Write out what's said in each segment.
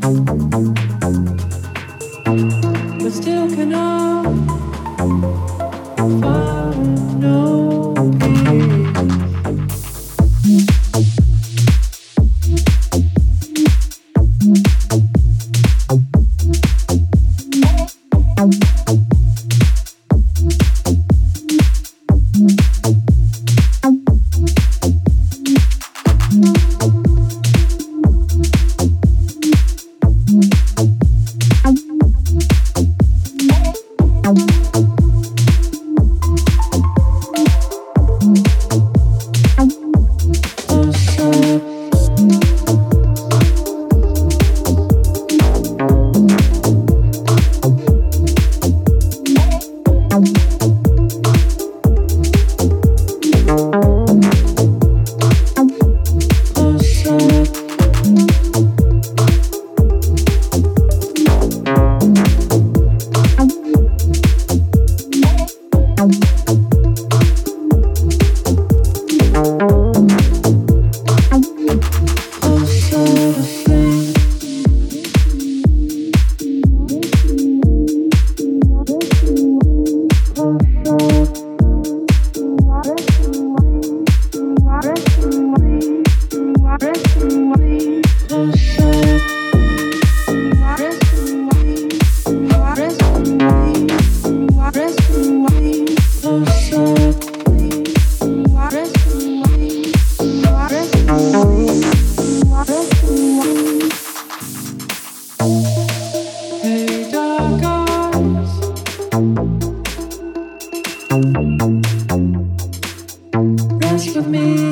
But still cannot find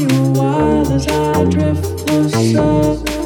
you while as I drift closer.